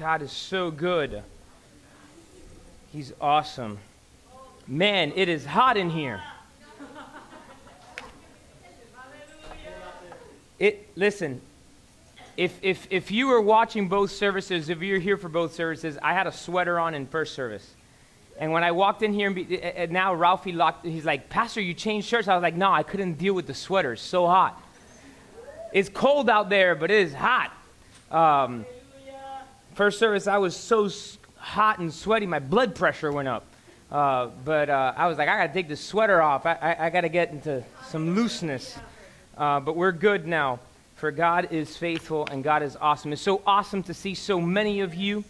God is so good. He's awesome. Man, it is hot in here. It listen, if if if you were watching both services, if you're here for both services, I had a sweater on in first service. And when I walked in here, and, be, and now Ralphie locked, he's like, Pastor, you changed shirts. I was like, no, I couldn't deal with the sweater. It's so hot. It's cold out there, but it is hot. Um, first service, I was so hot and sweaty, my blood pressure went up. Uh, but uh, I was like, I got to take this sweater off. I, I, I got to get into some looseness. Uh, but we're good now, for God is faithful and God is awesome. It's so awesome to see so many of you.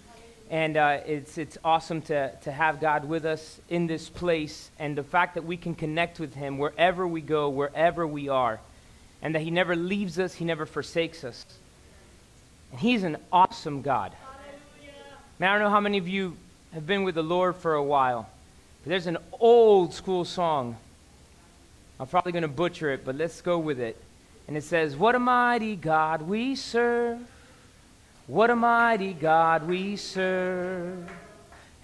And uh, it's, it's awesome to, to have God with us in this place and the fact that we can connect with Him wherever we go, wherever we are, and that He never leaves us, He never forsakes us. And He's an awesome God. Man, I don't know how many of you have been with the Lord for a while, but there's an old school song. I'm probably going to butcher it, but let's go with it. And it says, What a mighty God we serve. What a mighty God we serve.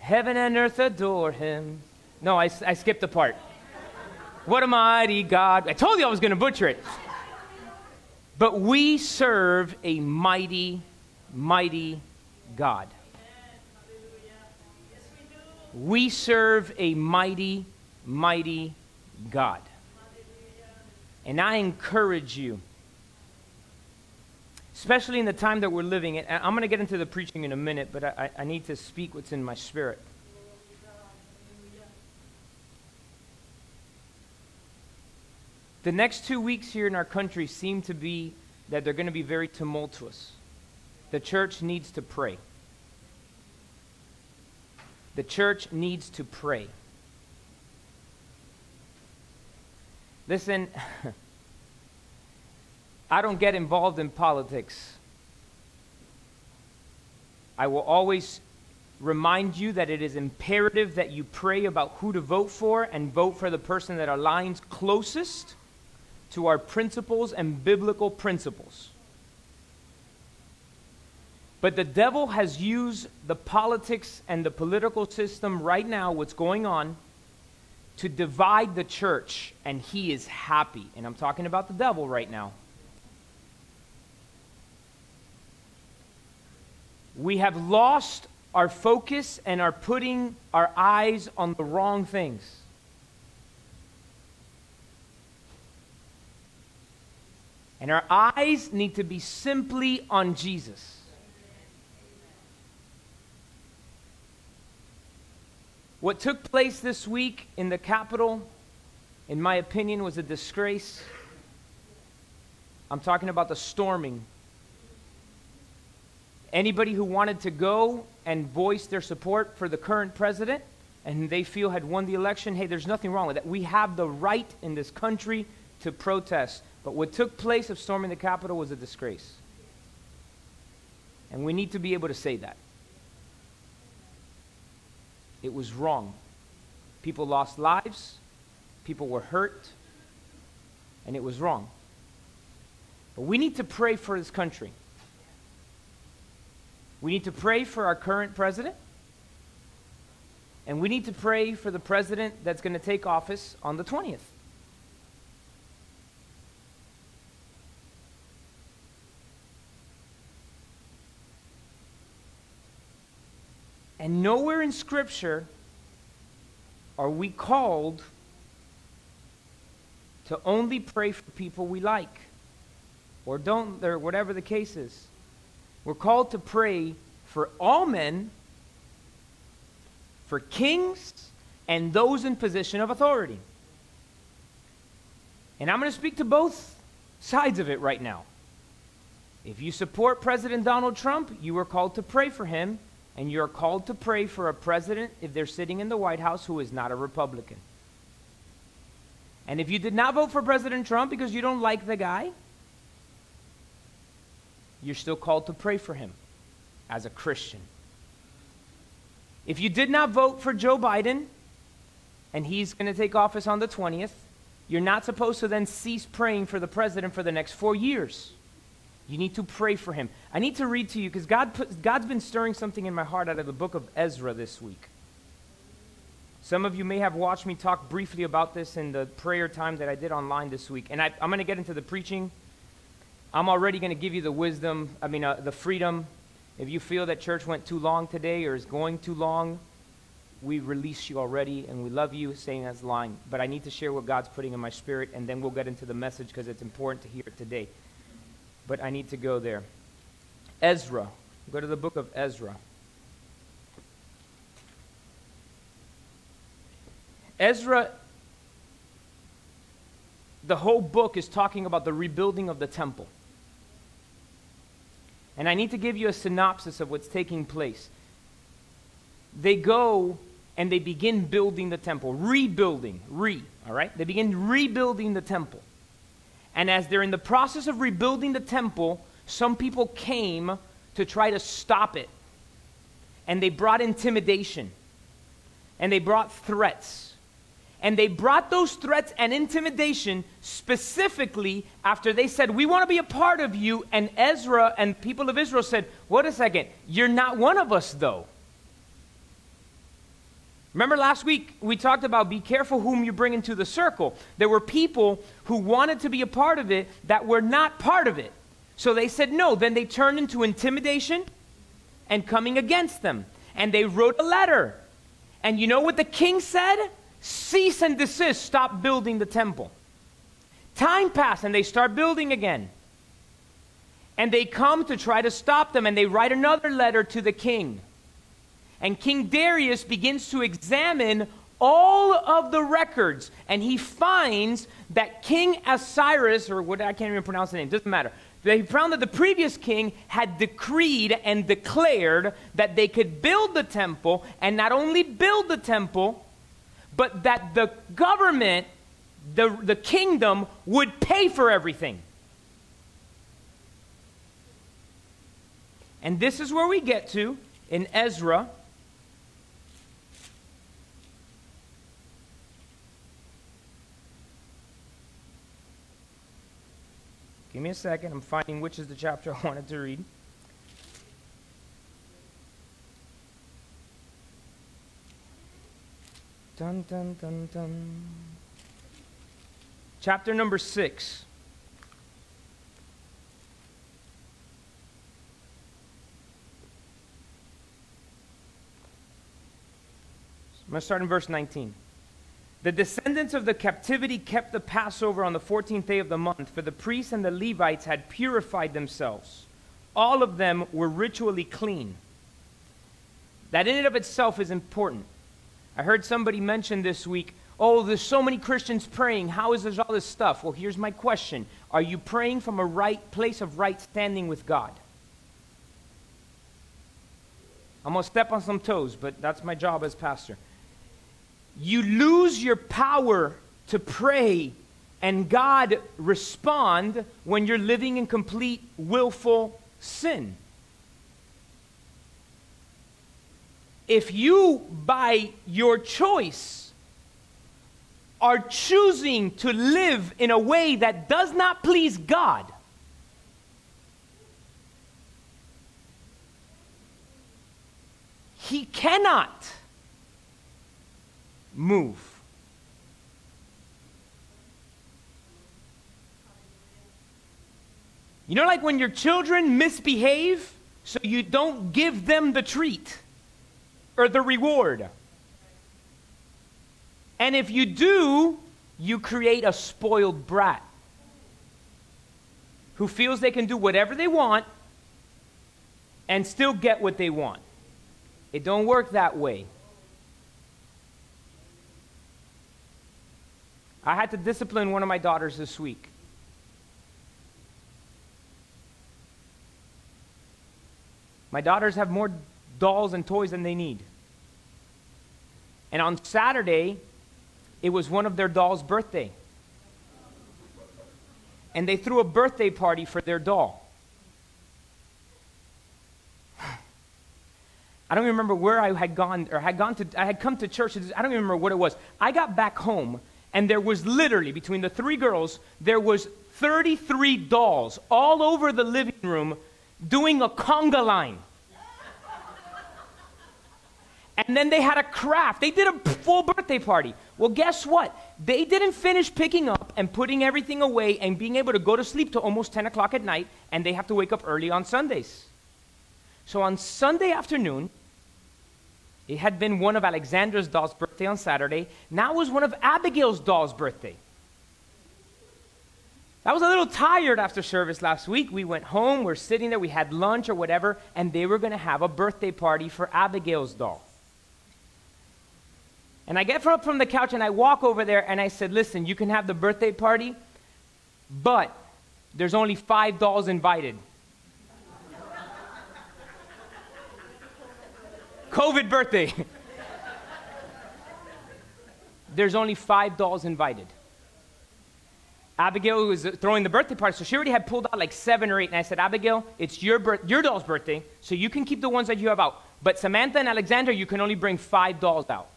Heaven and earth adore him. No, I, I skipped the part. What a mighty God. I told you I was going to butcher it. But we serve a mighty, mighty God. We serve a mighty, mighty God. And I encourage you especially in the time that we're living in. I'm going to get into the preaching in a minute, but I, I need to speak what's in my spirit. The next two weeks here in our country seem to be that they're going to be very tumultuous. The church needs to pray. The church needs to pray. Listen. I don't get involved in politics. I will always remind you that it is imperative that you pray about who to vote for and vote for the person that aligns closest to our principles and biblical principles. But the devil has used the politics and the political system right now, what's going on, to divide the church, and he is happy. And I'm talking about the devil right now. we have lost our focus and are putting our eyes on the wrong things. And our eyes need to be simply on Jesus. What took place this week in the Capitol, in my opinion, was a disgrace. I'm talking about the storming anybody who wanted to go and voice their support for the current president and they feel had won the election, hey, there's nothing wrong with that. We have the right in this country to protest. But what took place of storming the Capitol was a disgrace. And we need to be able to say that. It was wrong. People lost lives, people were hurt, and it was wrong. But we need to pray for this country. We need to pray for our current president. And we need to pray for the president that's going to take office on the 20th. And nowhere in Scripture are we called to only pray for people we like or don't, or whatever the case is. We're called to pray for all men, for kings, and those in position of authority. And I'm going to speak to both sides of it right now. If you support President Donald Trump, you are called to pray for him, and you are called to pray for a president if they're sitting in the White House who is not a Republican. And if you did not vote for President Trump because you don't like the guy, you're still called to pray for him as a Christian. If you did not vote for Joe Biden and he's going to take office on the 20th, you're not supposed to then cease praying for the president for the next four years. You need to pray for him. I need to read to you because God God's been stirring something in my heart out of the book of Ezra this week. Some of you may have watched me talk briefly about this in the prayer time that I did online this week. And I, am going to get into the preaching. I'm already going to give you the wisdom, I mean, uh, the freedom. If you feel that church went too long today or is going too long, we release you already and we love you saying that's lying. But I need to share what God's putting in my spirit, and then we'll get into the message because it's important to hear it today but I need to go there. Ezra. Go to the book of Ezra. Ezra, the whole book is talking about the rebuilding of the temple. And I need to give you a synopsis of what's taking place. They go and they begin building the temple, rebuilding, re, all right? They begin rebuilding the temple. And as they're in the process of rebuilding the temple, some people came to try to stop it. And they brought intimidation. And they brought threats. And they brought those threats and intimidation specifically after they said, We want to be a part of you. And Ezra and people of Israel said, Wait a second, you're not one of us, though. Remember last week we talked about be careful whom you bring into the circle. There were people who wanted to be a part of it that were not part of it. So they said no. Then they turned into intimidation and coming against them. And they wrote a letter. And you know what the king said? Cease and desist, stop building the temple. Time passed and they start building again. And they come to try to stop them and they write another letter to the king. And King Darius begins to examine all of the records, and he finds that King Osiris, or what I can't even pronounce the name, doesn't matter. They found that the previous king had decreed and declared that they could build the temple, and not only build the temple, but that the government, the, the kingdom, would pay for everything. And this is where we get to in Ezra Give me a second. I'm finding which is the chapter I wanted to read. Dun, dun, dun, dun. Chapter number six. I'm going to start in verse 19. The descendants of the captivity kept the Passover on the 14th day of the month, for the priests and the Levites had purified themselves. All of them were ritually clean. That in and of itself is important. I heard somebody mention this week, oh, there's so many Christians praying. How is there all this stuff? Well, here's my question Are you praying from a right place of right standing with God? I'm going to step on some toes, but that's my job as pastor you lose your power to pray and God respond when you're living in complete willful sin. If you, by your choice, are choosing to live in a way that does not please God, He cannot move. You know, like when your children misbehave, so you don't give them the treat or the reward. And if you do, you create a spoiled brat who feels they can do whatever they want and still get what they want. It don't work that way. I had to discipline one of my daughters this week. My daughters have more dolls and toys than they need. And on Saturday, it was one of their dolls' birthday. And they threw a birthday party for their doll. I don't remember where I had gone or had gone to I had come to church. I don't even remember what it was. I got back home and there was literally between the three girls, there was 33 dolls all over the living room doing a conga line. And then they had a craft. They did a full birthday party. Well, guess what? They didn't finish picking up and putting everything away and being able to go to sleep till almost 10 o'clock at night, and they have to wake up early on Sundays. So on Sunday afternoon, it had been one of Alexandra's doll's birthday on Saturday. Now it was one of Abigail's doll's birthday. I was a little tired after service last week. We went home, we're sitting there, we had lunch or whatever, and they were going to have a birthday party for Abigail's doll. And I get up from the couch and I walk over there and I said, Listen, you can have the birthday party, but there's only five dolls invited. COVID birthday. there's only five dolls invited. Abigail was throwing the birthday party, so she already had pulled out like seven or eight. And I said, Abigail, it's your, bir- your doll's birthday, so you can keep the ones that you have out. But Samantha and Alexandra, you can only bring five dolls out.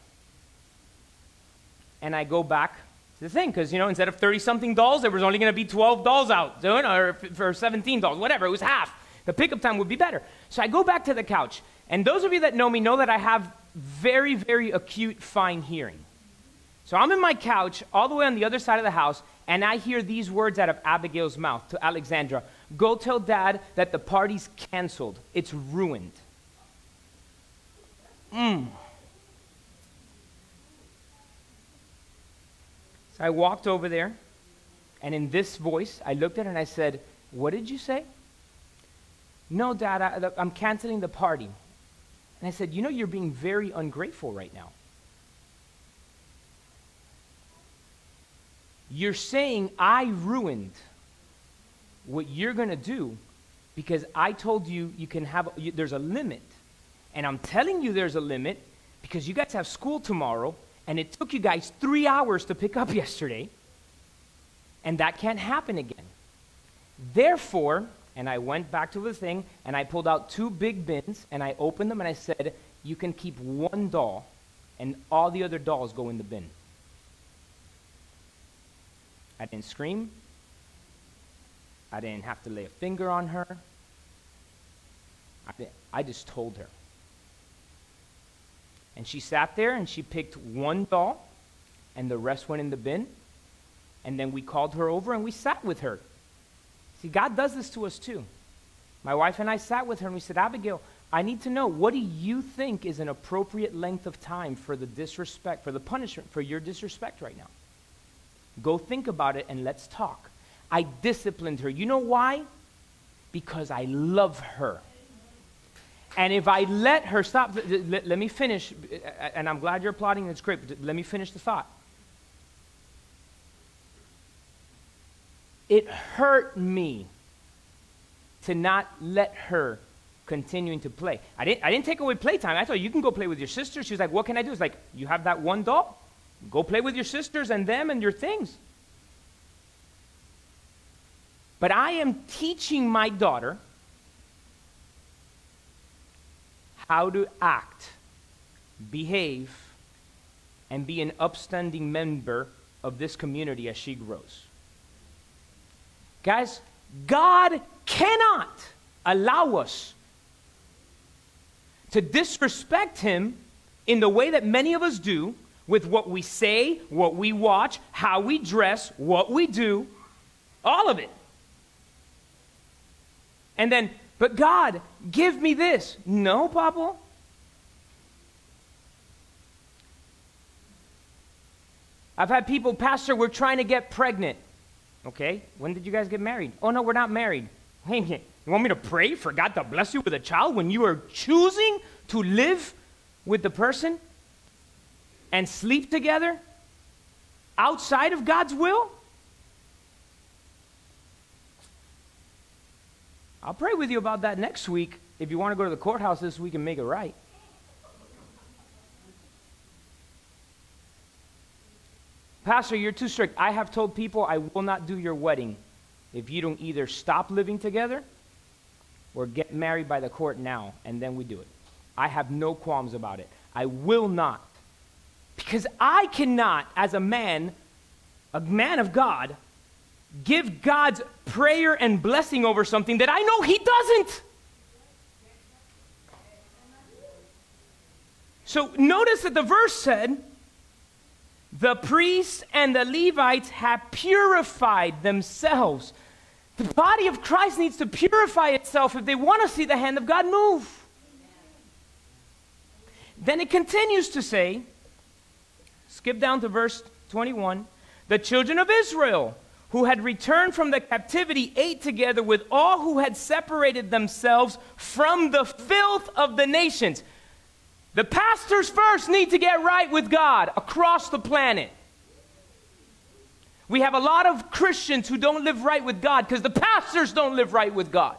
And I go back to the thing, because, you know, instead of 30 something dolls, there was only going to be 12 dolls out, or for 17 dolls, whatever. It was half. The pickup time would be better. So I go back to the couch. And those of you that know me know that I have very, very acute fine hearing. So I'm in my couch, all the way on the other side of the house, and I hear these words out of Abigail's mouth to Alexandra Go tell dad that the party's canceled, it's ruined. Mmm. So I walked over there, and in this voice, I looked at her and I said, What did you say? No, Dad, I, I'm canceling the party. And I said, You know, you're being very ungrateful right now. You're saying I ruined what you're going to do because I told you you can have, you, there's a limit. And I'm telling you there's a limit because you guys have school tomorrow and it took you guys three hours to pick up yesterday, and that can't happen again. Therefore, and I went back to the thing and I pulled out two big bins and I opened them and I said, You can keep one doll, and all the other dolls go in the bin. I didn't scream. I didn't have to lay a finger on her. I, I just told her. And she sat there and she picked one doll, and the rest went in the bin. And then we called her over and we sat with her. See, God does this to us too. My wife and I sat with her and we said, Abigail, I need to know what do you think is an appropriate length of time for the disrespect, for the punishment, for your disrespect right now? Go think about it and let's talk. I disciplined her. You know why? Because I love her. And if I let her stop, let, me finish, and I'm glad you're applauding, it's great, let me finish the thought. It hurt me to not let her continuing to play. I didn't, I didn't take away playtime. I thought you can go play with your sister. She was like, What can I do? It's like, You have that one doll? Go play with your sisters and them and your things. But I am teaching my daughter how to act, behave, and be an upstanding member of this community as she grows. Guys, God cannot allow us to disrespect Him in the way that many of us do with what we say, what we watch, how we dress, what we do, all of it. And then but God, give me this. No, Papa. I've had people, Pastor, we're trying to get pregnant. Okay, when did you guys get married? Oh, no, we're not married. You want me to pray for God to bless you with a child when you are choosing to live with the person and sleep together outside of God's will? I'll pray with you about that next week if you want to go to the courthouse this week and make it right. Pastor, you're too strict. I have told people I will not do your wedding if you don't either stop living together or get married by the court now, and then we do it. I have no qualms about it. I will not. Because I cannot, as a man, a man of God, give God's prayer and blessing over something that I know he doesn't? So notice that the verse said, the priests and the Levites have purified themselves. The body of Christ needs to purify itself if they want to see the hand of God move. Then it continues to say, skip down to verse 21 the children of Israel who had returned from the captivity ate together with all who had separated themselves from the filth of the nations. The pastors first need to get right with God across the planet. We have a lot of Christians who don't live right with God because the pastors don't live right with God.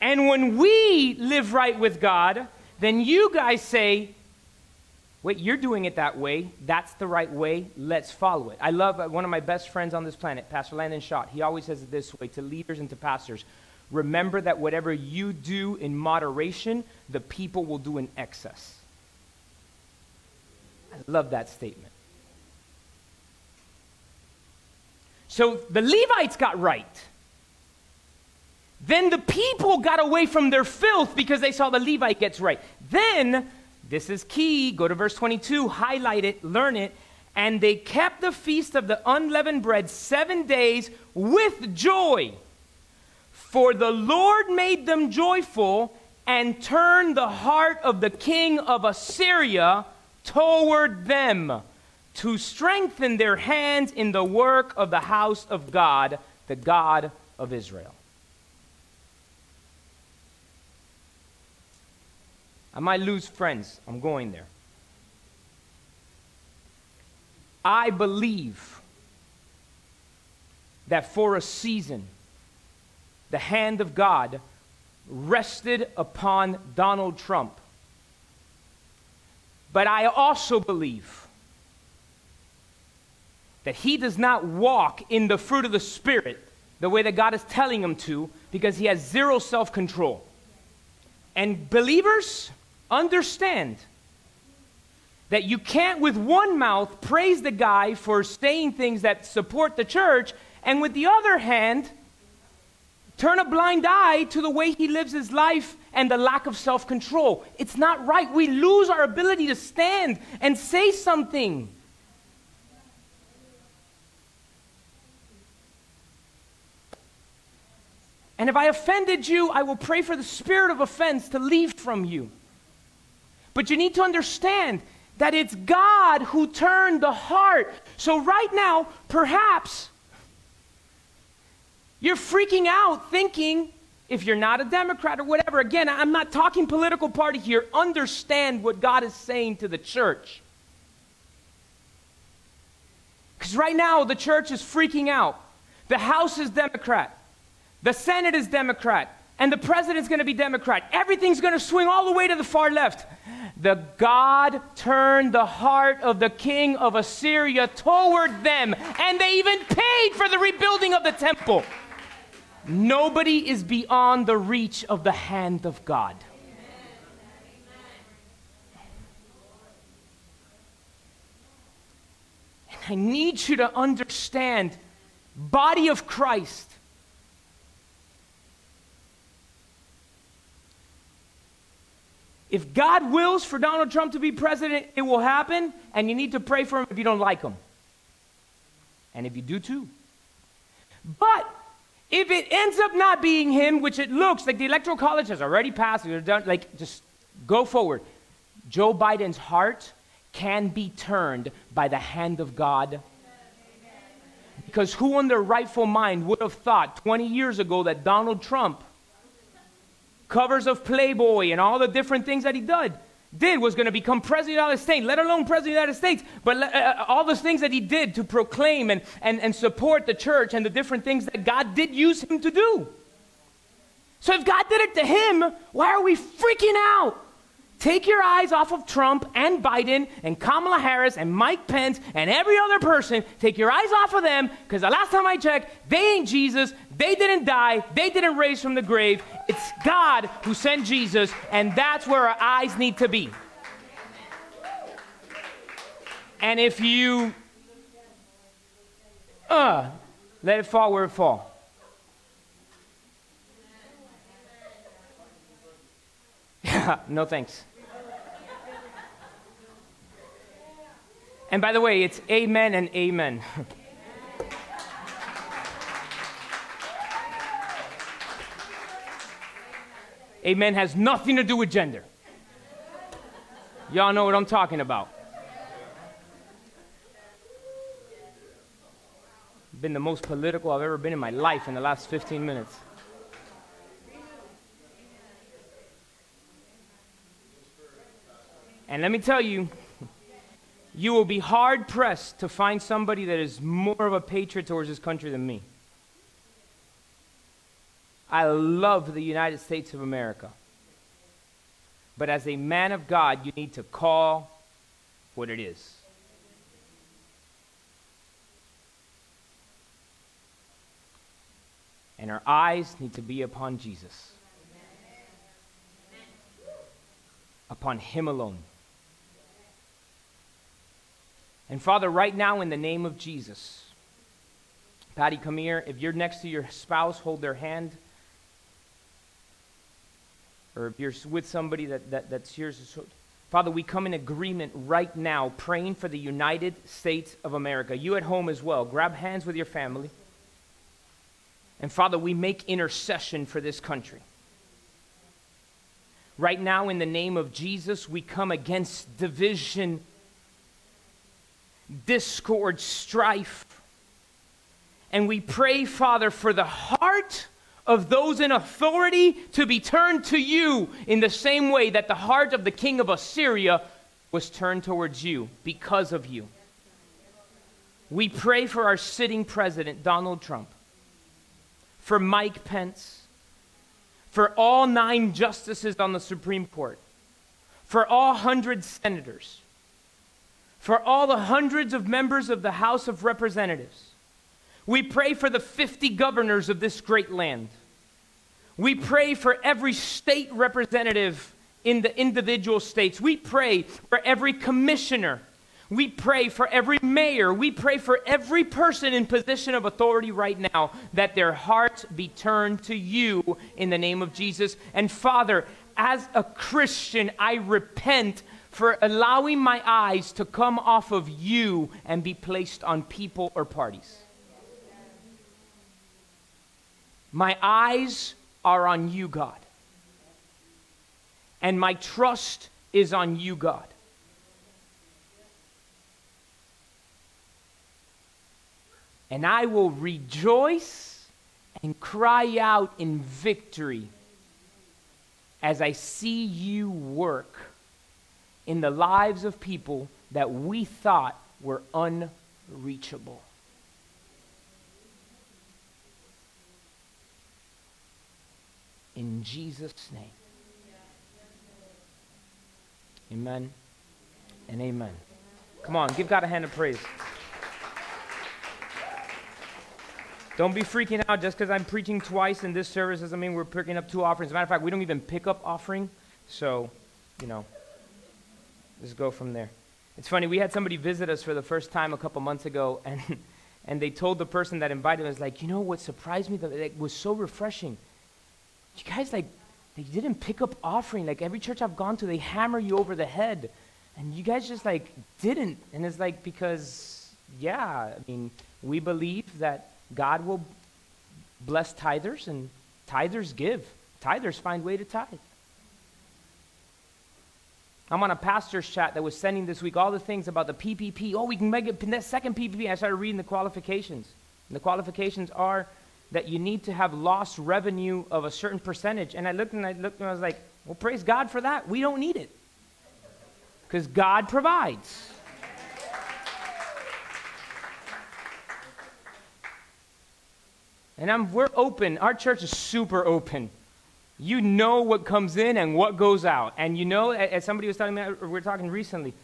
And when we live right with God, then you guys say, wait, you're doing it that way. That's the right way. Let's follow it. I love uh, one of my best friends on this planet, Pastor Landon Schott. He always says it this way to leaders and to pastors remember that whatever you do in moderation, the people will do in excess. I love that statement. So the Levites got right. Then the people got away from their filth because they saw the Levite gets right. Then, this is key, go to verse 22, highlight it, learn it. And they kept the feast of the unleavened bread seven days with joy. For the Lord made them joyful and turned the heart of the king of Assyria toward them to strengthen their hands in the work of the house of God, the God of Israel. I might lose friends. I'm going there. I believe that for a season, the hand of God rested upon Donald Trump. But I also believe that he does not walk in the fruit of the Spirit the way that God is telling him to because he has zero self control. And believers, understand that you can't, with one mouth, praise the guy for saying things that support the church, and with the other hand, turn a blind eye to the way he lives his life and the lack of self control. It's not right. We lose our ability to stand and say something. And if I offended you, I will pray for the spirit of offense to leave from you. But you need to understand that it's God who turned the heart. So, right now, perhaps you're freaking out thinking, if you're not a Democrat or whatever, again, I'm not talking political party here. Understand what God is saying to the church. Because right now, the church is freaking out. The House is Democrat, the Senate is Democrat, and the president's going to be Democrat. Everything's going to swing all the way to the far left the God turned the heart of the king of Assyria toward them, and they even paid for the rebuilding of the temple. Nobody is beyond the reach of the hand of God. And I need you to understand, body of Christ, If God wills for Donald Trump to be president, it will happen, and you need to pray for him if you don't like him. And if you do too. But if it ends up not being him, which it looks like the Electoral College has already passed, they're done, like just go forward. Joe Biden's heart can be turned by the hand of God. Because who in their rightful mind would have thought 20 years ago that Donald Trump covers of Playboy and all the different things that he did, did was going to become president of the States, let alone president of the United States, but uh, uh, all those things that he did to proclaim and, and, and support the church and the different things that God did use him to do. So if God did it to him, why are we freaking out? Take your eyes off of Trump and Biden and Kamala Harris and Mike Pence and every other person. Take your eyes off of them because the last time I checked, they ain't Jesus. They didn't die. They didn't raise from the grave. It's God who sent Jesus, and that's where our eyes need to be. And if you uh, let it fall where it fall. No thanks. And by the way, it's amen and amen. amen has nothing to do with gender. Y'all know what I'm talking about. Been the most political I've ever been in my life in the last 15 minutes. And let me tell you, you will be hard pressed to find somebody that is more of a patriot towards this country than me. I love the United States of America. But as a man of God, you need to call what it is. And our eyes need to be upon Jesus, upon Him alone. And Father, right now, in the name of Jesus, Patty, come here. If you're next to your spouse, hold their hand. Or if you're with somebody that, that, that's yours. Father, we come in agreement right now, praying for the United States of America. You at home as well. Grab hands with your family. And Father, we make intercession for this country. Right now, in the name of Jesus, we come against division discord, strife. And we pray, Father, for the heart of those in authority to be turned to you in the same way that the heart of the king of Assyria was turned towards you because of you. We pray for our sitting president, Donald Trump, for Mike Pence, for all nine justices on the Supreme Court, for all hundred senators, for all the hundreds of members of the House of Representatives. We pray for the 50 governors of this great land. We pray for every state representative in the individual states. We pray for every commissioner. We pray for every mayor. We pray for every person in position of authority right now that their hearts be turned to you in the name of Jesus. And Father, as a Christian, I repent for allowing my eyes to come off of you and be placed on people or parties. My eyes are on you, God. And my trust is on you, God. And I will rejoice and cry out in victory as I see you work in the lives of people that we thought were unreachable. In Jesus' name. Amen and amen. Come on, give God a hand of praise. Don't be freaking out just because I'm preaching twice in this service doesn't mean we're picking up two offerings. As a matter of fact, we don't even pick up offering. So, you know, just go from there. It's funny, we had somebody visit us for the first time a couple months ago, and, and they told the person that invited us, like, you know what surprised me? That it was so refreshing. You guys, like, they didn't pick up offering. Like, every church I've gone to, they hammer you over the head. And you guys just, like, didn't. And it's like, because, yeah, I mean, we believe that God will bless tithers, and tithers give. Tithers find way to tithe. I'm on a pastor's chat that was sending this week all the things about the PPP. Oh, we can make it that second PPP. I started reading the qualifications. And the qualifications are that you need to have lost revenue of a certain percentage. And I looked and I looked and I was like, well, praise God for that. We don't need it. Because God provides. And I'm, we're open. Our church is super open you know what comes in and what goes out. And you know, as somebody was telling me, we were talking recently,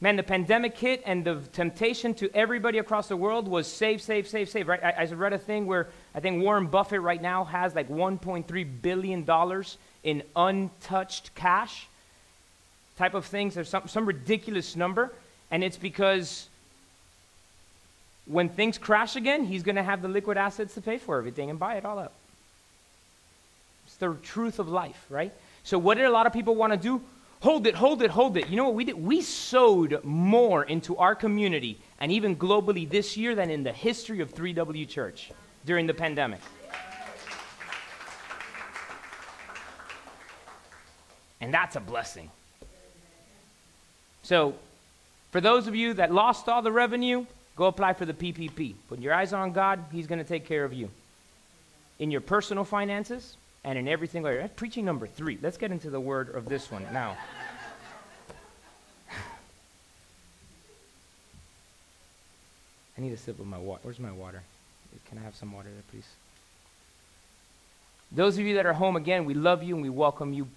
man, the pandemic hit and the temptation to everybody across the world was save, save, save, save, right? I, I read a thing where I think Warren Buffett right now has like $1.3 billion in untouched cash type of things. There's some, some ridiculous number. And it's because when things crash again, he's going to have the liquid assets to pay for everything and buy it all up. The truth of life, right? So, what did a lot of people want to do? Hold it, hold it, hold it. You know what we did? We sowed more into our community and even globally this year than in the history of 3W Church during the pandemic. And that's a blessing. So, for those of you that lost all the revenue, go apply for the PPP. Put your eyes on God, He's going to take care of you. In your personal finances and in everything. That's preaching number three. Let's get into the word of this one now. I need a sip of my water. Where's my water? Can I have some water there, please? Those of you that are home again, we love you and we welcome you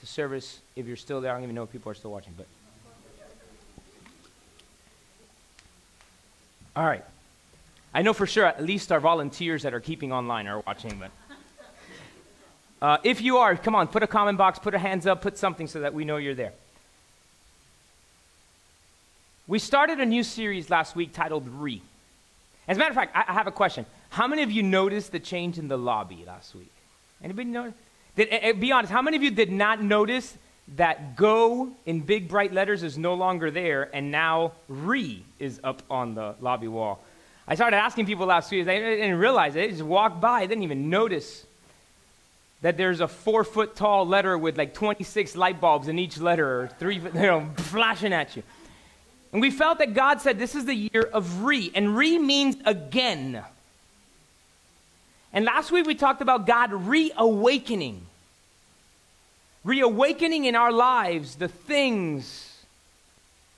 to service. If you're still there, I don't even know if people are still watching, but All right. I know for sure at least our volunteers that are keeping online are watching, but uh, if you are, come on, put a comment box, put a hands up, put something so that we know you're there. We started a new series last week titled Re. As a matter of fact, I, I have a question. How many of you noticed the change in the lobby last week? Anybody notice? Uh, be honest, how many of you did not notice that go in big bright letters is no longer there, and now re is up on the lobby wall. I started asking people last week, they didn't realize it. They just walked by, they didn't even notice that there's a four foot tall letter with like 26 light bulbs in each letter, or three, you know, flashing at you. And we felt that God said this is the year of re, and re means again. And last week we talked about God reawakening reawakening in our lives the things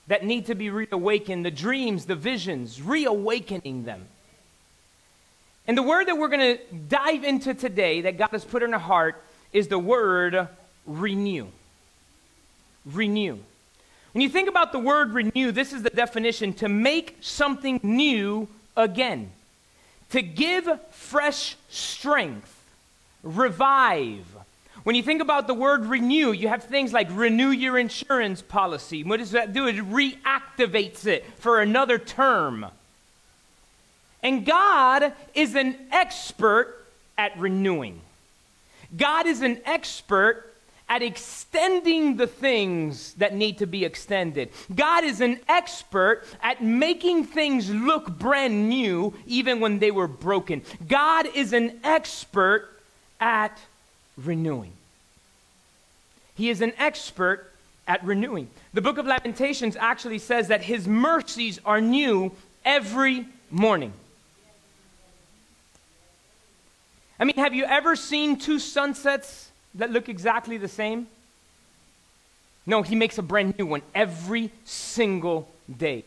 that need to be reawakened, the dreams, the visions, reawakening them. And the word that we're going to dive into today that God has put in our heart is the word renew. Renew. When you think about the word renew, this is the definition to make something new again, to give fresh strength, revive, when you think about the word renew, you have things like renew your insurance policy. What does that do? It reactivates it for another term. And God is an expert at renewing. God is an expert at extending the things that need to be extended. God is an expert at making things look brand new even when they were broken. God is an expert at renewing. He is an expert at renewing. The book of Lamentations actually says that his mercies are new every morning. I mean, have you ever seen two sunsets that look exactly the same? No, he makes a brand new one every single day.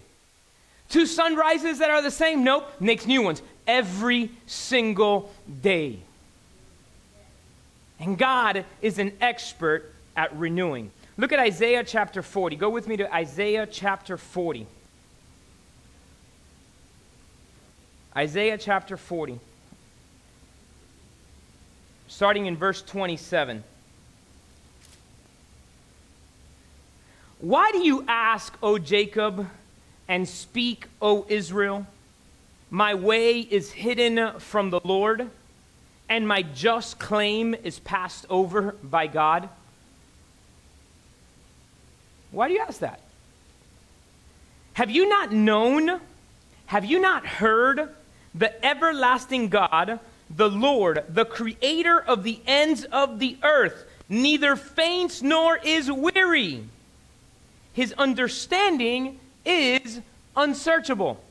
Two sunrises that are the same? Nope, makes new ones every single day. And God is an expert at renewing. Look at Isaiah chapter 40. Go with me to Isaiah chapter 40. Isaiah chapter 40, starting in verse 27. Why do you ask, O Jacob, and speak, O Israel? My way is hidden from the Lord and my just claim is passed over by God? Why do you ask that? Have you not known? Have you not heard the everlasting God, the Lord, the creator of the ends of the earth, neither faints nor is weary? His understanding is unsearchable.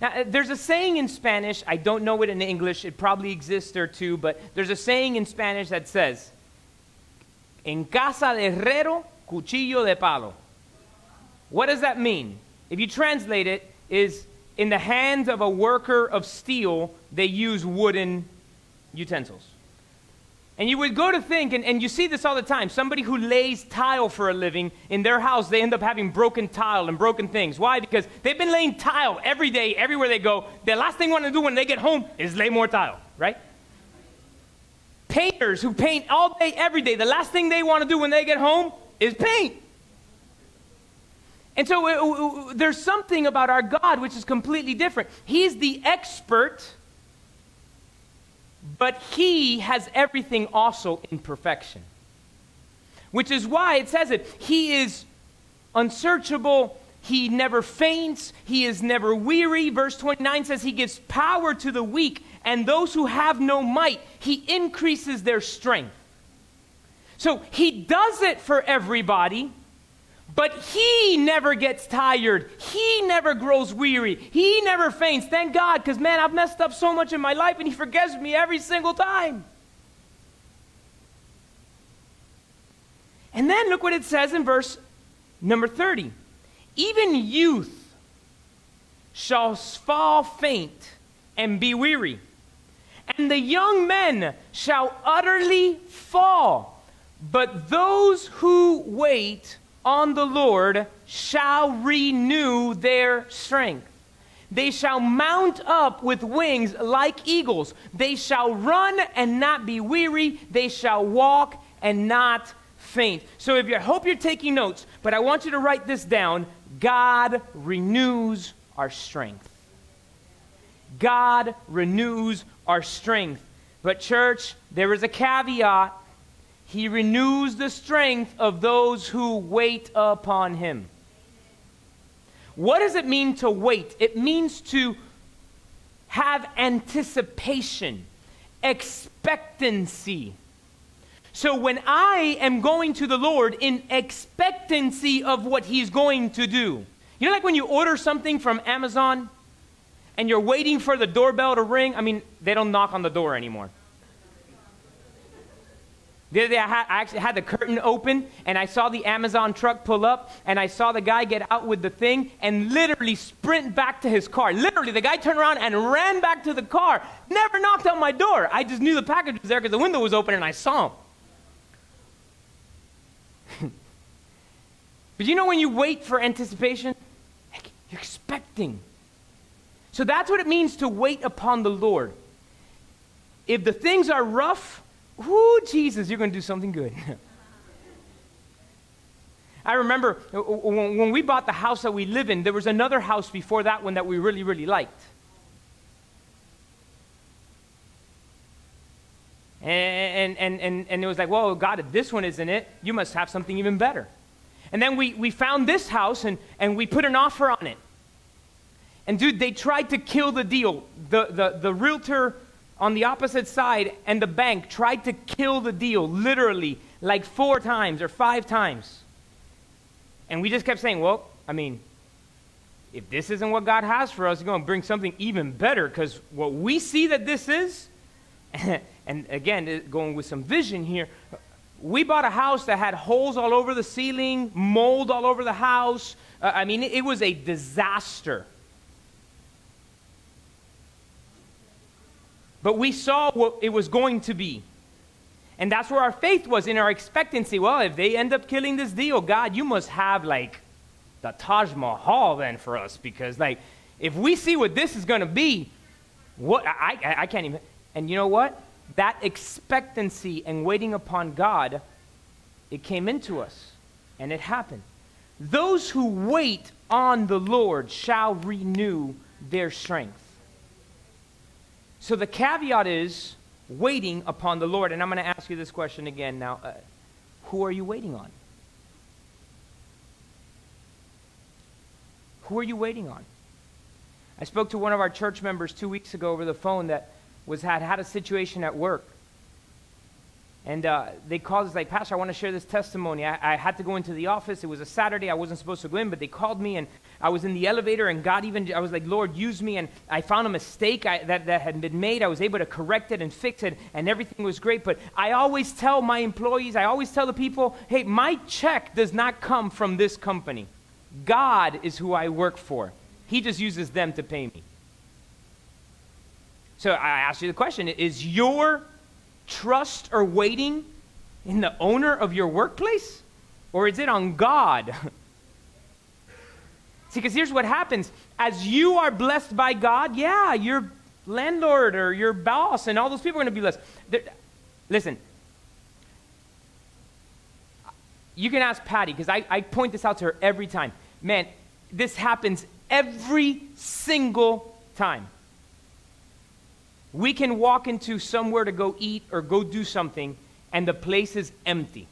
Now, uh, there's a saying in Spanish, I don't know it in English, it probably exists there too, but there's a saying in Spanish that says, En casa de herrero, cuchillo de palo. What does that mean? If you translate it, is in the hands of a worker of steel, they use wooden utensils. And you would go to think, and, and you see this all the time somebody who lays tile for a living in their house, they end up having broken tile and broken things. Why? Because they've been laying tile every day, everywhere they go. The last thing they want to do when they get home is lay more tile, right? Painters who paint all day, every day, the last thing they want to do when they get home is paint. And so uh, uh, there's something about our God which is completely different. He's the expert, but He has everything also in perfection. Which is why it says it. He is unsearchable. He never faints. He is never weary. Verse 29 says he gives power to the weak, and those who have no might, he increases their strength. So he does it for everybody, but he never gets tired. He never grows weary. He never faints. Thank God, because man, I've messed up so much in my life, and he forgives me every single time. And then look what it says in verse number 30. Even youth shall fall faint and be weary, and the young men shall utterly fall. But those who wait on the Lord shall renew their strength. They shall mount up with wings like eagles. They shall run and not be weary. They shall walk and not faint. So if you hope you're taking notes, but I want you to write this down. God renews our strength. God renews our strength. But church, there is a caveat. He renews the strength of those who wait upon him. What does it mean to wait? It means to have anticipation, expectancy. So when I am going to the Lord in expectancy of what He's going to do, you know, like when you order something from Amazon and you're waiting for the doorbell to ring? I mean, they don't knock on the door anymore. The other day, I, had, I, actually had the curtain open, and I saw the Amazon truck pull up, and I saw the guy get out with the thing and literally sprint back to his car. Literally, the guy turned around and ran back to the car. Never knocked on my door. I just knew the package was there because the window was open and I saw him. but you know when you wait for anticipation? Like you're expecting. So that's what it means to wait upon the Lord. If the things are rough, whoo, Jesus, you're going to do something good. I remember uh, when we bought the house that we live in, there was another house before that one that we really, really liked. And, and, and, and it was like, well, God, if this one isn't it, you must have something even better. And then we, we found this house and, and we put an offer on it. And dude, they tried to kill the deal. The, the, the realtor on the opposite side and the bank tried to kill the deal literally like four times or five times. And we just kept saying, well, I mean, if this isn't what God has for us, He's going to bring something even better because what we see that this is, and again, going with some vision here, we bought a house that had holes all over the ceiling, mold all over the house. Uh, I mean, it was a disaster. But we saw what it was going to be. And that's where our faith was in our expectancy. Well, if they end up killing this deal, God, you must have like the Taj Mahal then for us because, like, if we see what this is going to be, what I, I, I can't even. And you know what? that expectancy and waiting upon God, it came into us and it happened. Those who wait on the Lord shall renew their strength. So the caveat is waiting upon the Lord. And I'm going to ask you this question again now. Uh, who are you waiting on? Who are you waiting on? I spoke to one of our church members two weeks ago over the phone that was had had a situation at work. And uh, they called us like, Pastor, I want to share this testimony. I, I, had to go into the office. It was a Saturday. I wasn't supposed to go in, but they called me, and I was in the elevator, and God even, I was like, Lord, use me. And I found a mistake I, that, that had been made. I was able to correct it and fix it, and everything was great. But I always tell my employees, I always tell the people, hey, my check does not come from this company. God is who I work for. He just uses them to pay me. So I ask you the question is your trust or waiting in the owner of your workplace? Or is it on God? See, because here's what happens. As you are blessed by God, yeah, your landlord or your boss and all those people are going to be blessed. They're, listen, you can ask Patty, because I, I point this out to her every time. Man, this happens every single time. We can walk into somewhere to go eat or go do something, and the place is empty.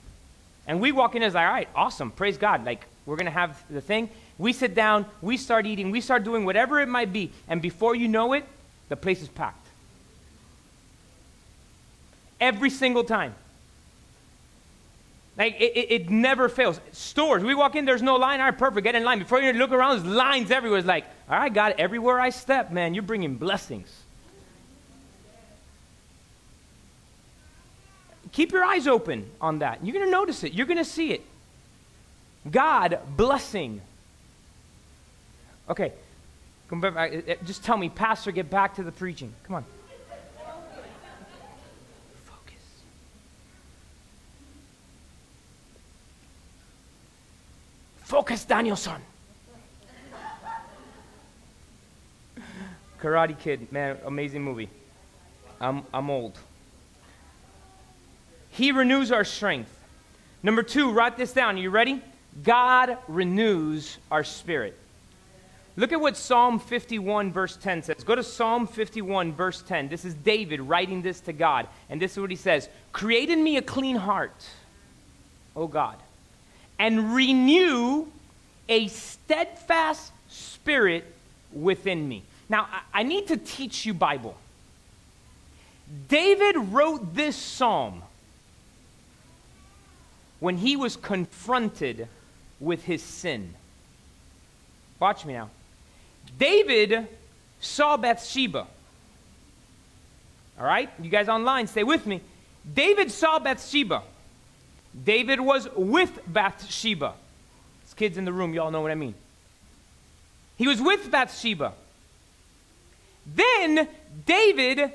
And we walk in as like, all right, awesome, praise God. Like, we're going to have the thing. We sit down, we start eating, we start doing whatever it might be, and before you know it, the place is packed. Every single time. Like, it, it, it, never fails. Stores, we walk in, there's no line. All right, perfect, get in line. Before you look around, there's lines everywhere. It's like, all right, God, everywhere I step, man, you're bringing blessings. Keep your eyes open on that. You're going to notice it, you're going to see it. God blessing. Okay, just tell me, Pastor, get back to the preaching. Come on. Focus. Focus, Daniel-san. Karate Kid, man, amazing movie. I'm, I'm old. He renews our strength. Number two, write this down. Are you ready? God renews our spirit. Look at what Psalm 51, verse 10 says. Go to Psalm 51, verse 10. This is David writing this to God. And this is what he says Create in me a clean heart, O God, and renew a steadfast spirit within me. Now, I need to teach you Bible. David wrote this psalm when he was confronted with his sin. Watch me now. David saw Bathsheba. All right? You guys online, stay with me. David saw Bathsheba. David was with Bathsheba. There's kids in the room, y'all know what I mean. He was with Bathsheba. Then David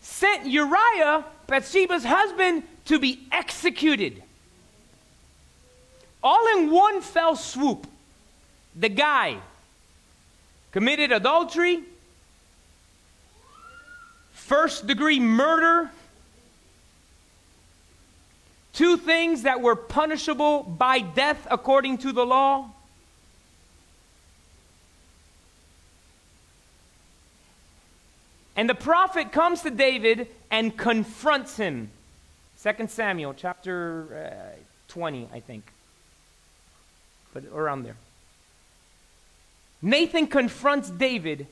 sent Uriah, Bathsheba's husband, to be executed. All in one fell swoop. The guy committed adultery, first degree murder, two things that were punishable by death according to the law. And the prophet comes to David and confronts him. 2 Samuel chapter uh, 20, I think but around there. Nathan confronts David,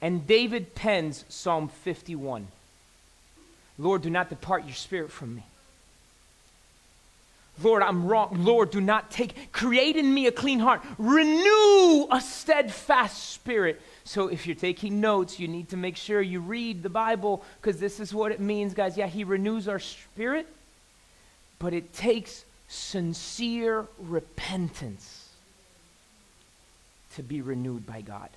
and David pens Psalm 51. Lord, do not depart your spirit from me. Lord, I'm wrong. Lord, do not take, create in me a clean heart. Renew a steadfast spirit. So if you're taking notes, you need to make sure you read the Bible because this is what it means, guys. Yeah, He renews our spirit, but it takes sincere repentance to be renewed by God.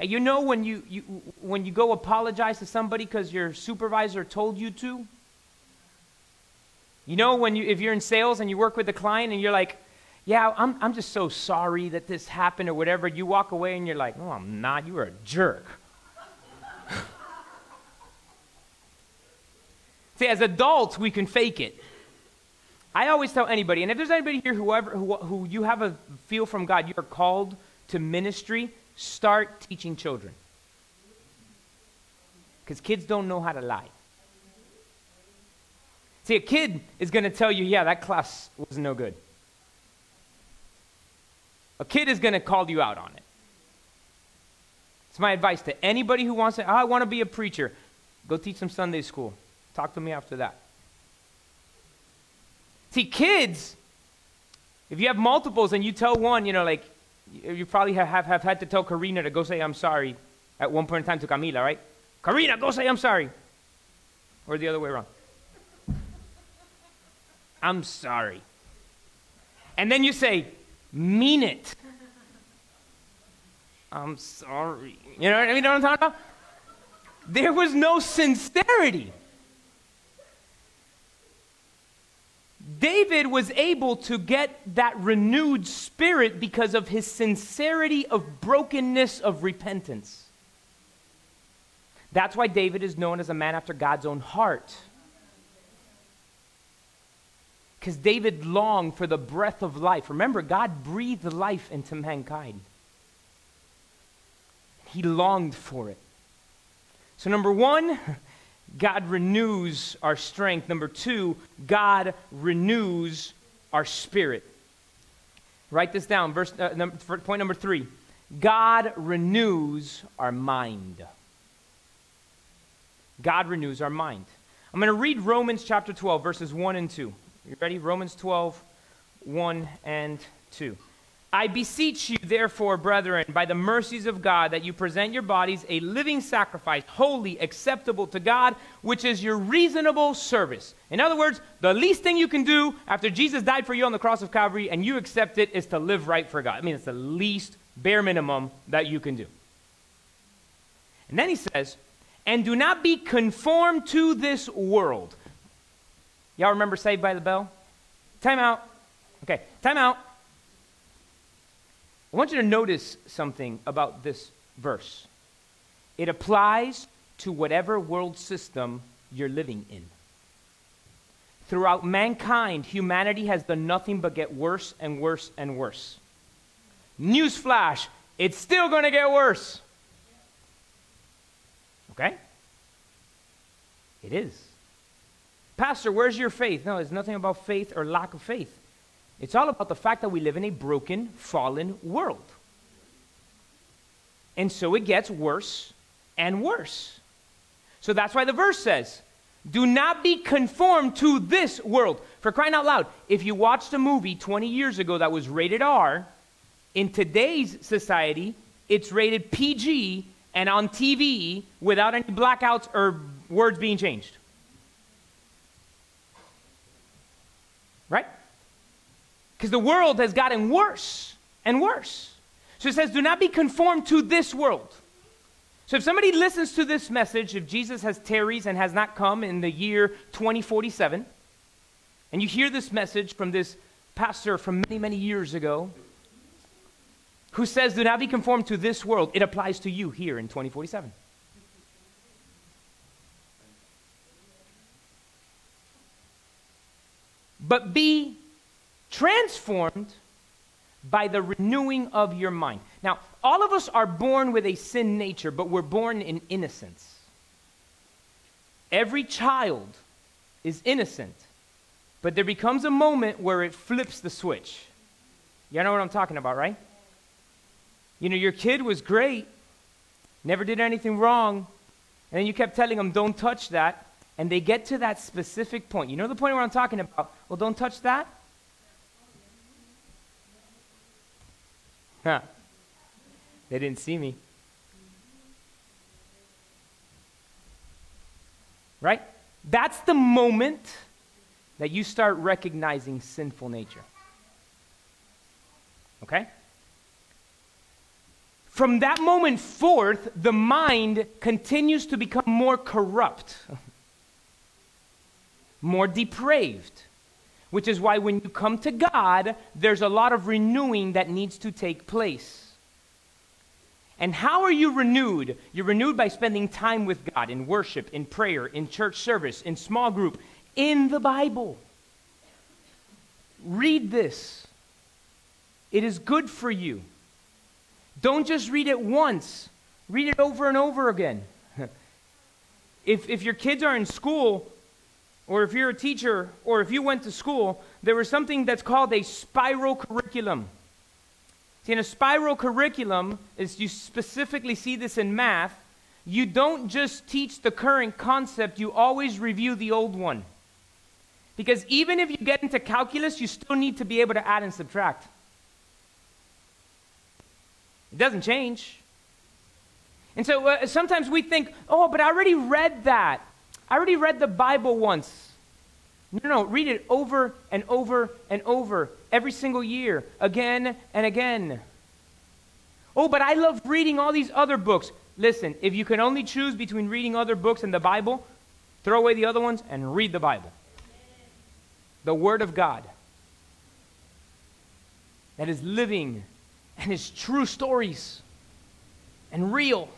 You know when you, you, when you go apologize to somebody because your supervisor told you to? You know when you, if you're in sales and you work with a client and you're like, yeah, I'm, I'm just so sorry that this happened or whatever. You walk away and you're like, no, I'm not. You were a jerk. See, as adults, we can fake it. I always tell anybody, and if there's anybody here whoever, who, who you have a feel from God, you are called to ministry, start teaching children. Because kids don't know how to lie. See, a kid is going to tell you, yeah, that class was no good. A kid is going to call you out on it. It's my advice to anybody who wants to, oh, I want to be a preacher. Go teach some Sunday school. Talk to me after that. See, kids, if you have multiples and you tell one, you know, like, you probably have, have, have had to tell Karina to go say, I'm sorry, at one point in time to Camila, right? Karina, go say, I'm sorry. Or the other way around. I'm sorry. And then you say, mean it. I'm sorry. You know what I mean? You know what I'm talking about? There was no sincerity. David was able to get that renewed spirit because of his sincerity of brokenness of repentance. That's why David is known as a man after God's own heart. Because David longed for the breath of life. Remember, God breathed life into mankind. He longed for it. So, number one, God renews our strength. Number two, God renews our spirit. Write this down. Verse, uh, number, point number three God renews our mind. God renews our mind. I'm going to read Romans chapter 12, verses 1 and 2. You ready? Romans 12, 1 and 2. I beseech you, therefore, brethren, by the mercies of God, that you present your bodies a living sacrifice, holy, acceptable to God, which is your reasonable service. In other words, the least thing you can do after Jesus died for you on the cross of Calvary and you accept it is to live right for God. I mean, it's the least bare minimum that you can do. And then he says, and do not be conformed to this world. Y'all remember Saved by the Bell? Time out. Okay, time out. I want you to notice something about this verse. It applies to whatever world system you're living in. Throughout mankind, humanity has done nothing but get worse and worse and worse. Newsflash, it's still going to get worse. Okay? It is. Pastor, where's your faith? No, it's nothing about faith or lack of faith. It's all about the fact that we live in a broken, fallen world. And so it gets worse and worse. So that's why the verse says, Do not be conformed to this world. For crying out loud, if you watched a movie 20 years ago that was rated R, in today's society, it's rated PG and on TV without any blackouts or words being changed. Right? Because the world has gotten worse and worse. So it says, do not be conformed to this world. So if somebody listens to this message, if Jesus has tarries and has not come in the year 2047, and you hear this message from this pastor from many, many years ago, who says, Do not be conformed to this world, it applies to you here in 2047. But be transformed by the renewing of your mind. Now, all of us are born with a sin nature, but we're born in innocence. Every child is innocent, but there becomes a moment where it flips the switch. You know what I'm talking about, right? You know, your kid was great, never did anything wrong, and then you kept telling them, don't touch that, and they get to that specific point. You know the point where I'm talking about? Well, don't touch that. They didn't see me. Right? That's the moment that you start recognizing sinful nature. Okay? From that moment forth, the mind continues to become more corrupt, more depraved, which is why when you come to God, there's a lot of renewing that needs to take place. And how are you renewed? You're renewed by spending time with God in worship, in prayer, in church service, in small group, in the Bible. Read this. It is good for you. Don't just read it once, read it over and over again. if, if your kids are in school, or if you're a teacher, or if you went to school, there was something that's called a spiral curriculum. See, in a spiral curriculum, as you specifically see this in math, you don't just teach the current concept, you always review the old one. Because even if you get into calculus, you still need to be able to add and subtract. It doesn't change. And so uh, sometimes we think, oh, but I already read that. I already read the Bible once. No, no, read it over and over and over every single year, again and again. Oh, but I love reading all these other books. Listen, if you can only choose between reading other books and the Bible, throw away the other ones and read the Bible. The Word of God that is living and is true stories and real.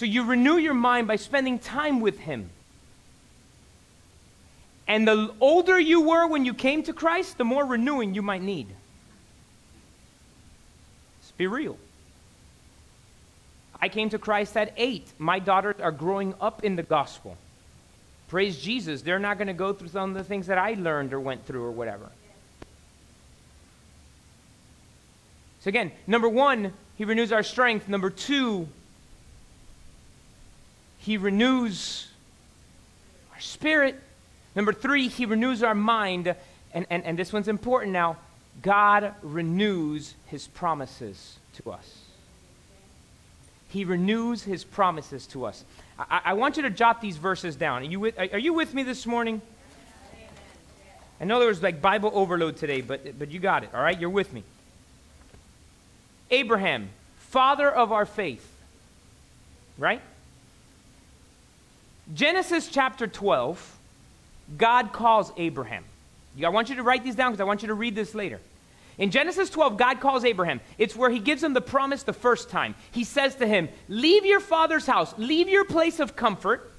So you renew your mind by spending time with him. And the older you were when you came to Christ, the more renewing you might need. Let's be real. I came to Christ at eight. My daughters are growing up in the gospel. Praise Jesus. They're not going to go through some of the things that I learned or went through or whatever. So, again, number one, he renews our strength. Number two, he renews our spirit. Number three, he renews our mind. And, and, and this one's important now God renews his promises to us. He renews his promises to us. I, I want you to jot these verses down. Are you with, are you with me this morning? I know there was like Bible overload today, but, but you got it, all right? You're with me. Abraham, father of our faith, right? Genesis chapter 12, God calls Abraham. I want you to write these down because I want you to read this later. In Genesis 12, God calls Abraham. It's where he gives him the promise the first time. He says to him, Leave your father's house, leave your place of comfort,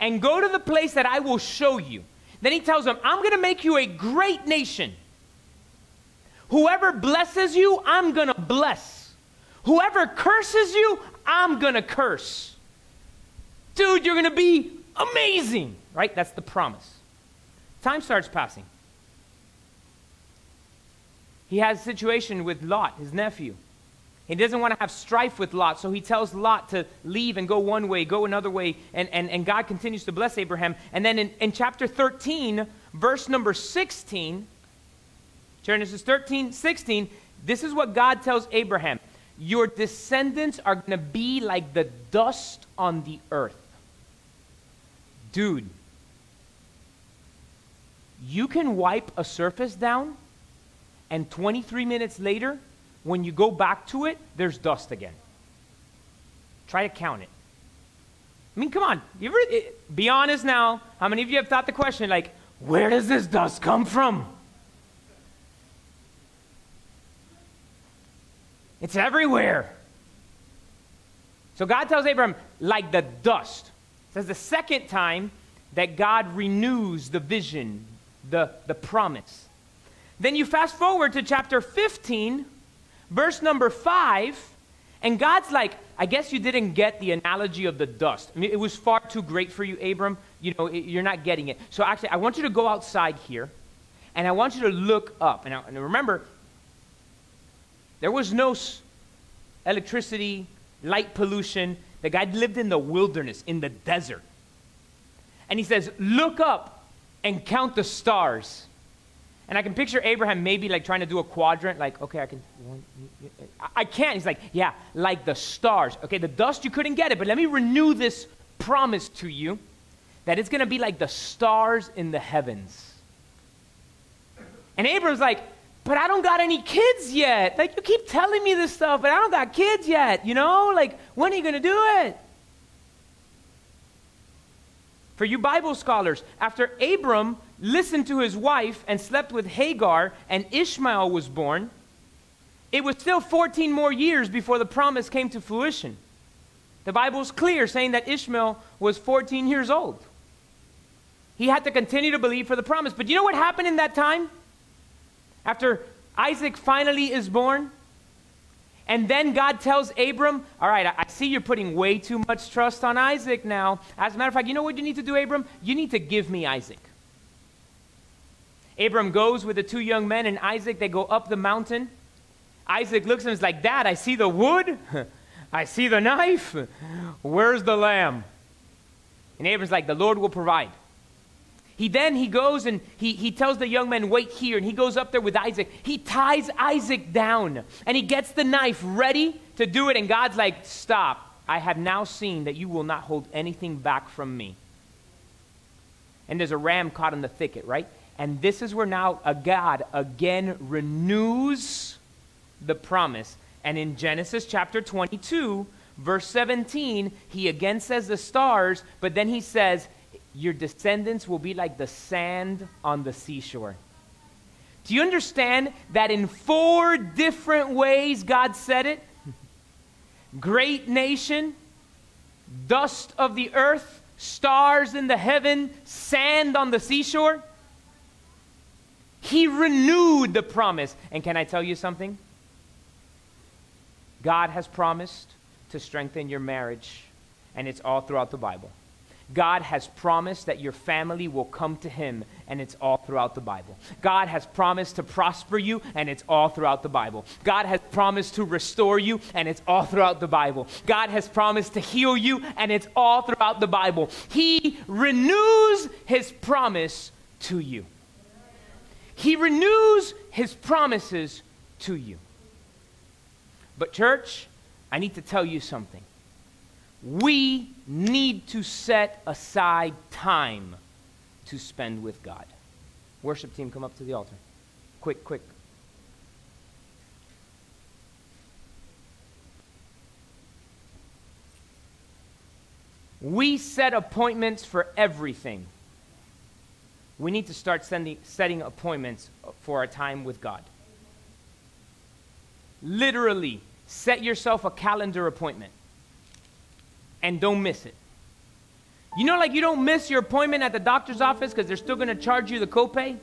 and go to the place that I will show you. Then he tells him, I'm going to make you a great nation. Whoever blesses you, I'm going to bless. Whoever curses you, I'm going to curse. Dude, you're going to be amazing, right? That's the promise. Time starts passing. He has a situation with Lot, his nephew. He doesn't want to have strife with Lot, so he tells Lot to leave and go one way, go another way, and, and, and God continues to bless Abraham. And then in, in chapter 13, verse number 16, Genesis 13, 16, this is what God tells Abraham Your descendants are going to be like the dust on the earth. Dude, you can wipe a surface down and 23 minutes later, when you go back to it, there's dust again. Try to count it. I mean, come on. You ever, it, eh, be honest now. How many of you have thought the question, like, where does this dust come from? It's everywhere. So God tells Abraham, like the dust. It says the second time that God renews the vision, the, the promise. Then you fast forward to chapter 15, verse number 5, and God's like, I guess you didn't get the analogy of the dust. I mean, it was far too great for you, Abram. You know, you're not getting it. So actually, I want you to go outside here, and I want you to look up. And, and remember, there was no electricity, light pollution. The guy lived in the wilderness, in the desert. And he says, Look up and count the stars. And I can picture Abraham maybe like trying to do a quadrant, like, okay, I can. I can't. He's like, yeah, like the stars. Okay, the dust, you couldn't get it, but let me renew this promise to you that it's going to be like the stars in the heavens. And Abraham's like, but I don't got any kids yet. Like, you keep telling me this stuff, but I don't got kids yet, you know? Like, when are you going to do it? For you Bible scholars, after Abram listened to his wife and slept with Hagar and Ishmael was born, it was still 14 more years before the promise came to fruition. The Bible's clear saying that Ishmael was 14 years old. He had to continue to believe for the promise. But you know what happened in that time? After Isaac finally is born, and then God tells Abram, All right, I see you're putting way too much trust on Isaac now. As a matter of fact, you know what you need to do, Abram? You need to give me Isaac. Abram goes with the two young men and Isaac. They go up the mountain. Isaac looks and is like, Dad, I see the wood. I see the knife. Where's the lamb? And Abram's like, The Lord will provide. He then he goes and he, he tells the young men, wait here, and he goes up there with Isaac. He ties Isaac down and he gets the knife ready to do it, and God's like, stop. I have now seen that you will not hold anything back from me. And there's a ram caught in the thicket, right? And this is where now a God again renews the promise. And in Genesis chapter 22, verse 17, he again says the stars, but then he says, your descendants will be like the sand on the seashore. Do you understand that in four different ways God said it? Great nation, dust of the earth, stars in the heaven, sand on the seashore. He renewed the promise. And can I tell you something? God has promised to strengthen your marriage, and it's all throughout the Bible. God has promised that your family will come to Him, and it's all throughout the Bible. God has promised to prosper you, and it's all throughout the Bible. God has promised to restore you, and it's all throughout the Bible. God has promised to heal you, and it's all throughout the Bible. He renews His promise to you. He renews His promises to you. But, church, I need to tell you something. We need to set aside time to spend with God. Worship team, come up to the altar. Quick, quick. We set appointments for everything. We need to start sending, setting appointments for our time with God. Literally, set yourself a calendar appointment and don't miss it. You know, like you don't miss your appointment at the doctor's office because they're still going to charge you the copay?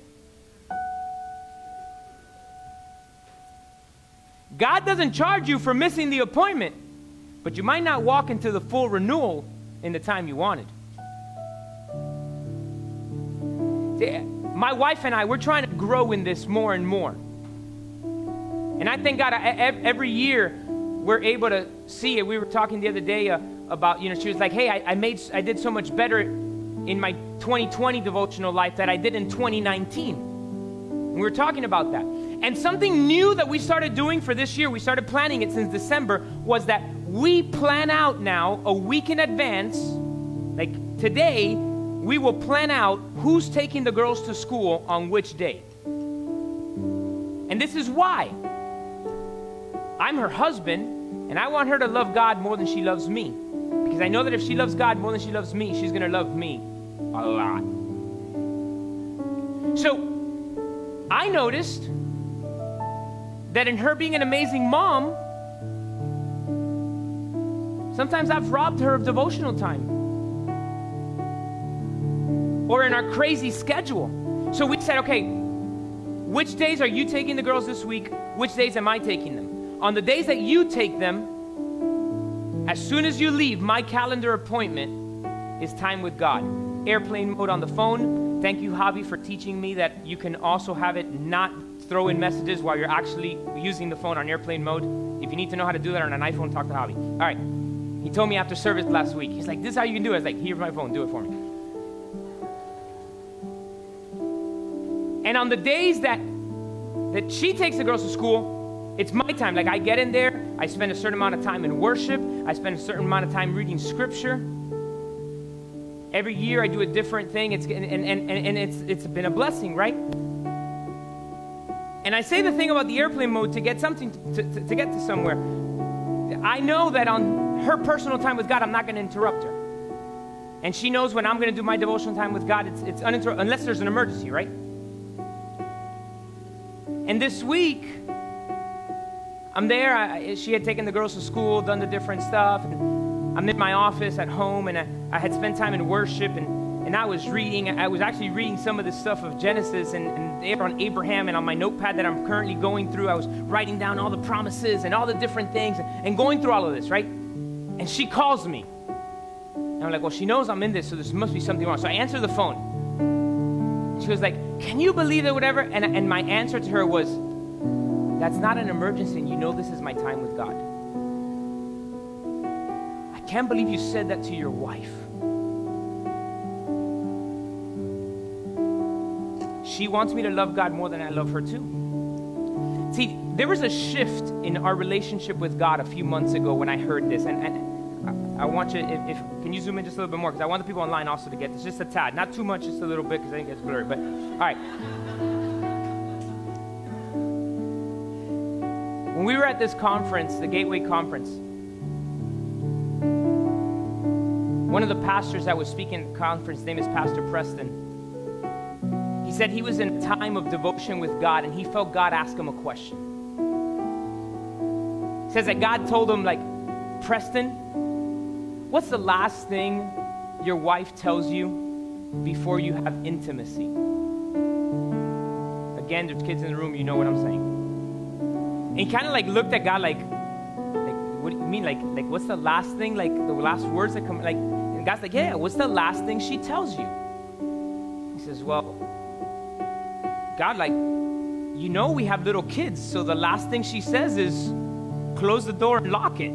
God doesn't charge you for missing the appointment, but you might not walk into the full renewal in the time you wanted. See, my wife and I, we're trying to grow in this more and more. And I thank God every year we're able to see it. We were talking the other day. Uh, about, you know, she was like, hey, I, I made, I did so much better in my 2020 devotional life that I did in 2019. And we were talking about that. And something new that we started doing for this year, we started planning it since December, was that we plan out now a week in advance. Like today, we will plan out who's taking the girls to school on which day. And this is why. I'm her husband, and I want her to love God more than she loves me. Because I know that if she loves God more than she loves me, she's going to love me a lot. So I noticed that in her being an amazing mom, sometimes I've robbed her of devotional time. Or in our crazy schedule. So we said, okay, which days are you taking the girls this week? Which days am I taking them? On the days that you take them, as soon as you leave, my calendar appointment is time with God. Airplane mode on the phone. Thank you, Javi, for teaching me that you can also have it not throw in messages while you're actually using the phone on airplane mode. If you need to know how to do that on an iPhone, talk to Javi. All right. He told me after service last week. He's like, "This is how you can do it." I was like, "Here's my phone. Do it for me." And on the days that that she takes the girls to school, it's my time. Like I get in there, I spend a certain amount of time in worship. I spend a certain amount of time reading scripture. Every year I do a different thing. It's, and, and, and, and it's, it's been a blessing, right? And I say the thing about the airplane mode to get something to, to, to get to somewhere. I know that on her personal time with God, I'm not going to interrupt her. And she knows when I'm going to do my devotional time with God, it's, it's uninterrupted, unless there's an emergency, right? And this week, I'm there. I, she had taken the girls to school, done the different stuff. And I'm in my office at home, and I, I had spent time in worship, and, and I was reading. I was actually reading some of the stuff of Genesis and, and on Abraham, and on my notepad that I'm currently going through, I was writing down all the promises and all the different things and, going through all of this, right? And she calls me. And I'm like, well, she knows I'm in this, so there must be something wrong. So I answer the phone. She was like, can you believe it, whatever? And, and my answer to her was, that's not an emergency, and you know this is my time with God. I can't believe you said that to your wife. She wants me to love God more than I love her too. See, there was a shift in our relationship with God a few months ago when I heard this, and, and I want you, if, if, can you zoom in just a little bit more? Because I want the people online also to get this, just a tad, not too much, just a little bit, because I think it's blurry. But all right. When we were at this conference, the Gateway Conference, one of the pastors that was speaking at the conference, his name is Pastor Preston. He said he was in a time of devotion with God and he felt God ask him a question. He says that God told him, like, Preston, what's the last thing your wife tells you before you have intimacy? Again, there's kids in the room, you know what I'm saying. And he kind of like looked at God like, like, what do you mean? Like, like what's the last thing? Like the last words that come, like, and God's like, yeah, what's the last thing she tells you? He says, well, God, like, you know we have little kids, so the last thing she says is, close the door and lock it.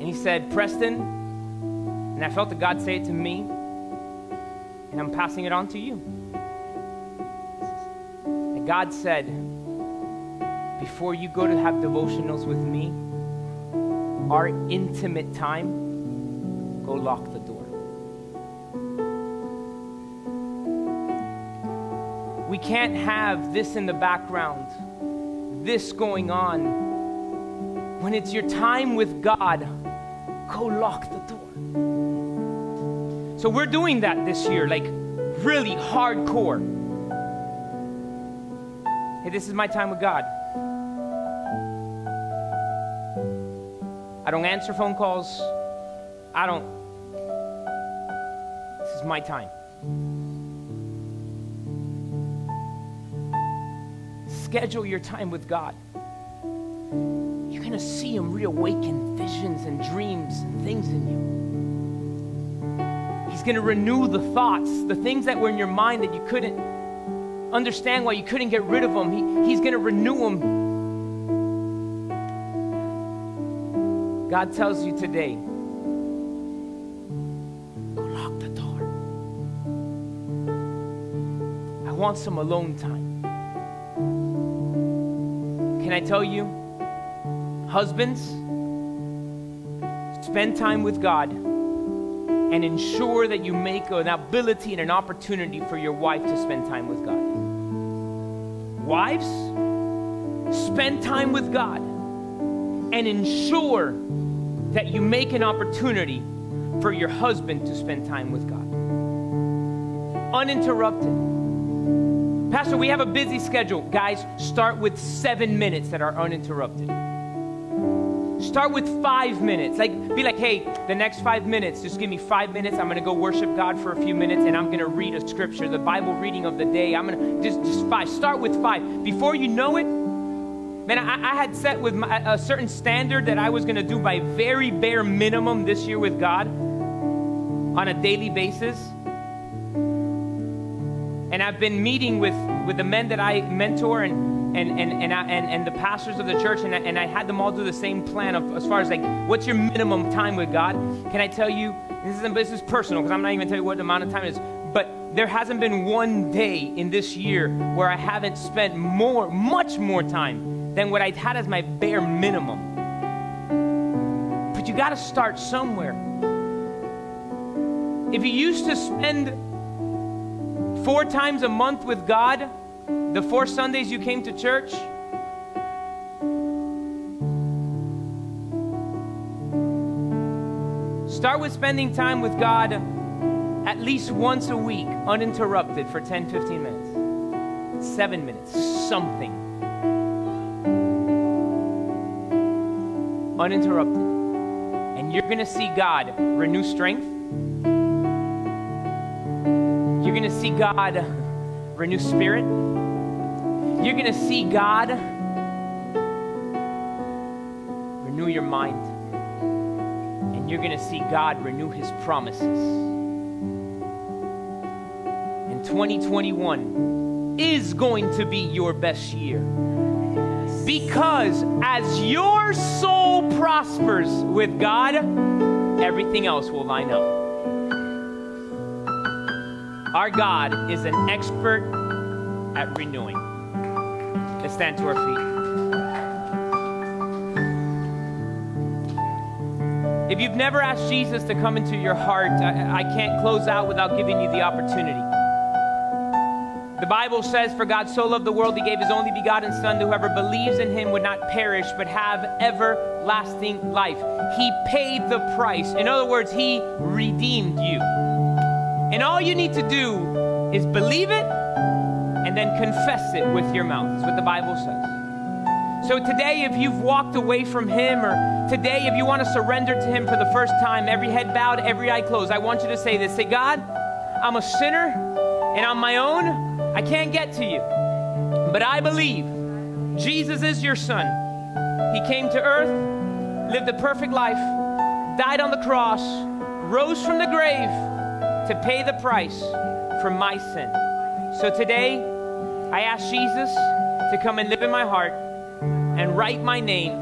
And he said, Preston, and I felt that God say it to me, and I'm passing it on to you. And God said, before you go to have devotionals with me, our intimate time, go lock the door. We can't have this in the background, this going on. When it's your time with God, go lock the. So we're doing that this year, like really hardcore. Hey, this is my time with God. I don't answer phone calls. I don't. This is my time. Schedule your time with God. You're going to see Him reawaken visions and dreams and things in you. He's going to renew the thoughts, the things that were in your mind that you couldn't understand why you couldn't get rid of them. He, he's going to renew them. God tells you today go lock the door. I want some alone time. Can I tell you, husbands, spend time with God and ensure that you make an ability and an opportunity for your wife to spend time with God. Wives, spend time with God and ensure that you make an opportunity for your husband to spend time with God. Uninterrupted. Pastor, we have a busy schedule. Guys, start with seven minutes that are uninterrupted. Start with five minutes. Like, be like, hey, the next five minutes, just give me five minutes. I'm gonna go worship God for a few minutes and I'm gonna read a scripture, the Bible reading of the day. I'm gonna just, just five. Start with five. Before you know it, man, I, I had set with my, a certain standard that I was gonna do by very bare minimum this year with God on a daily basis. And I've been meeting with, with the men that I mentor and, and, and, and, I, and, and the pastors of the church, and I, and I had them all do the same plan of, as far as like, what's your minimum time with God? Can I tell you, this is, this is personal because I'm not even telling you what the amount of time is, but there hasn't been one day in this year where I haven't spent more, much more time than what I had as my bare minimum. But you got to start somewhere. If you used to spend four times a month with God, the four Sundays you came to church, start with spending time with God at least once a week, uninterrupted for 10, 15 minutes, seven minutes, something. Uninterrupted. And you're going to see God renew strength. You're going to see God renew spirit. You're going to see God renew your mind. And you're going to see God renew his promises. And 2021 is going to be your best year. Because as your soul prospers with God, everything else will line up. Our God is an expert at renewing. Stand to our feet. If you've never asked Jesus to come into your heart, I, I, can't close out without giving you the opportunity. The Bible says, For God so loved the world, he gave his only begotten Son, that whoever believes in him would not perish, but have everlasting life. He paid the price. In other words, he redeemed you. And all you need to do is believe it and then confess it with your mouth. That's what the Bible says. So today, if you've walked away from Him, or today, if you want to surrender to Him for the first time, every head bowed, every eye closed, I want you to say this Say, God, I'm a sinner, and on my own, I can't get to you. But I believe Jesus is your Son. He came to earth, lived a perfect life, died on the cross, rose from the grave to pay the price for my sin. So today, I ask Jesus to come and live in my heart and write my name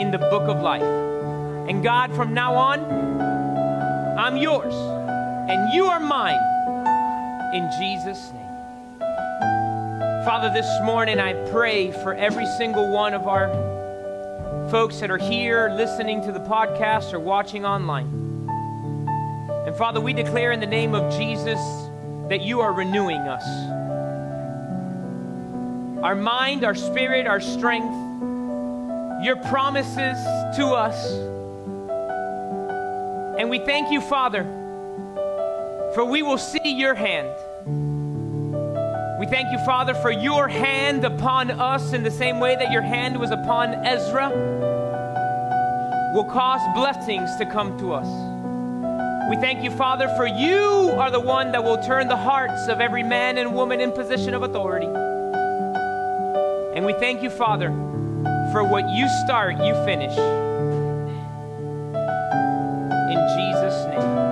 in the book of life. And God, from now on, I'm yours and you are mine in Jesus' name. Father, this morning I pray for every single one of our folks that are here listening to the podcast or watching online. And Father, we declare in the name of Jesus that you are renewing us. Our mind, our spirit, our strength, your promises to us. And we thank you, Father, for we will see your hand. We thank you, Father, for your hand upon us in the same way that your hand was upon Ezra will cause blessings to come to us. We thank you, Father, for you are the one that will turn the hearts of every man and woman in position of authority. And we thank you, Father, for what you start, you finish. In Jesus' name.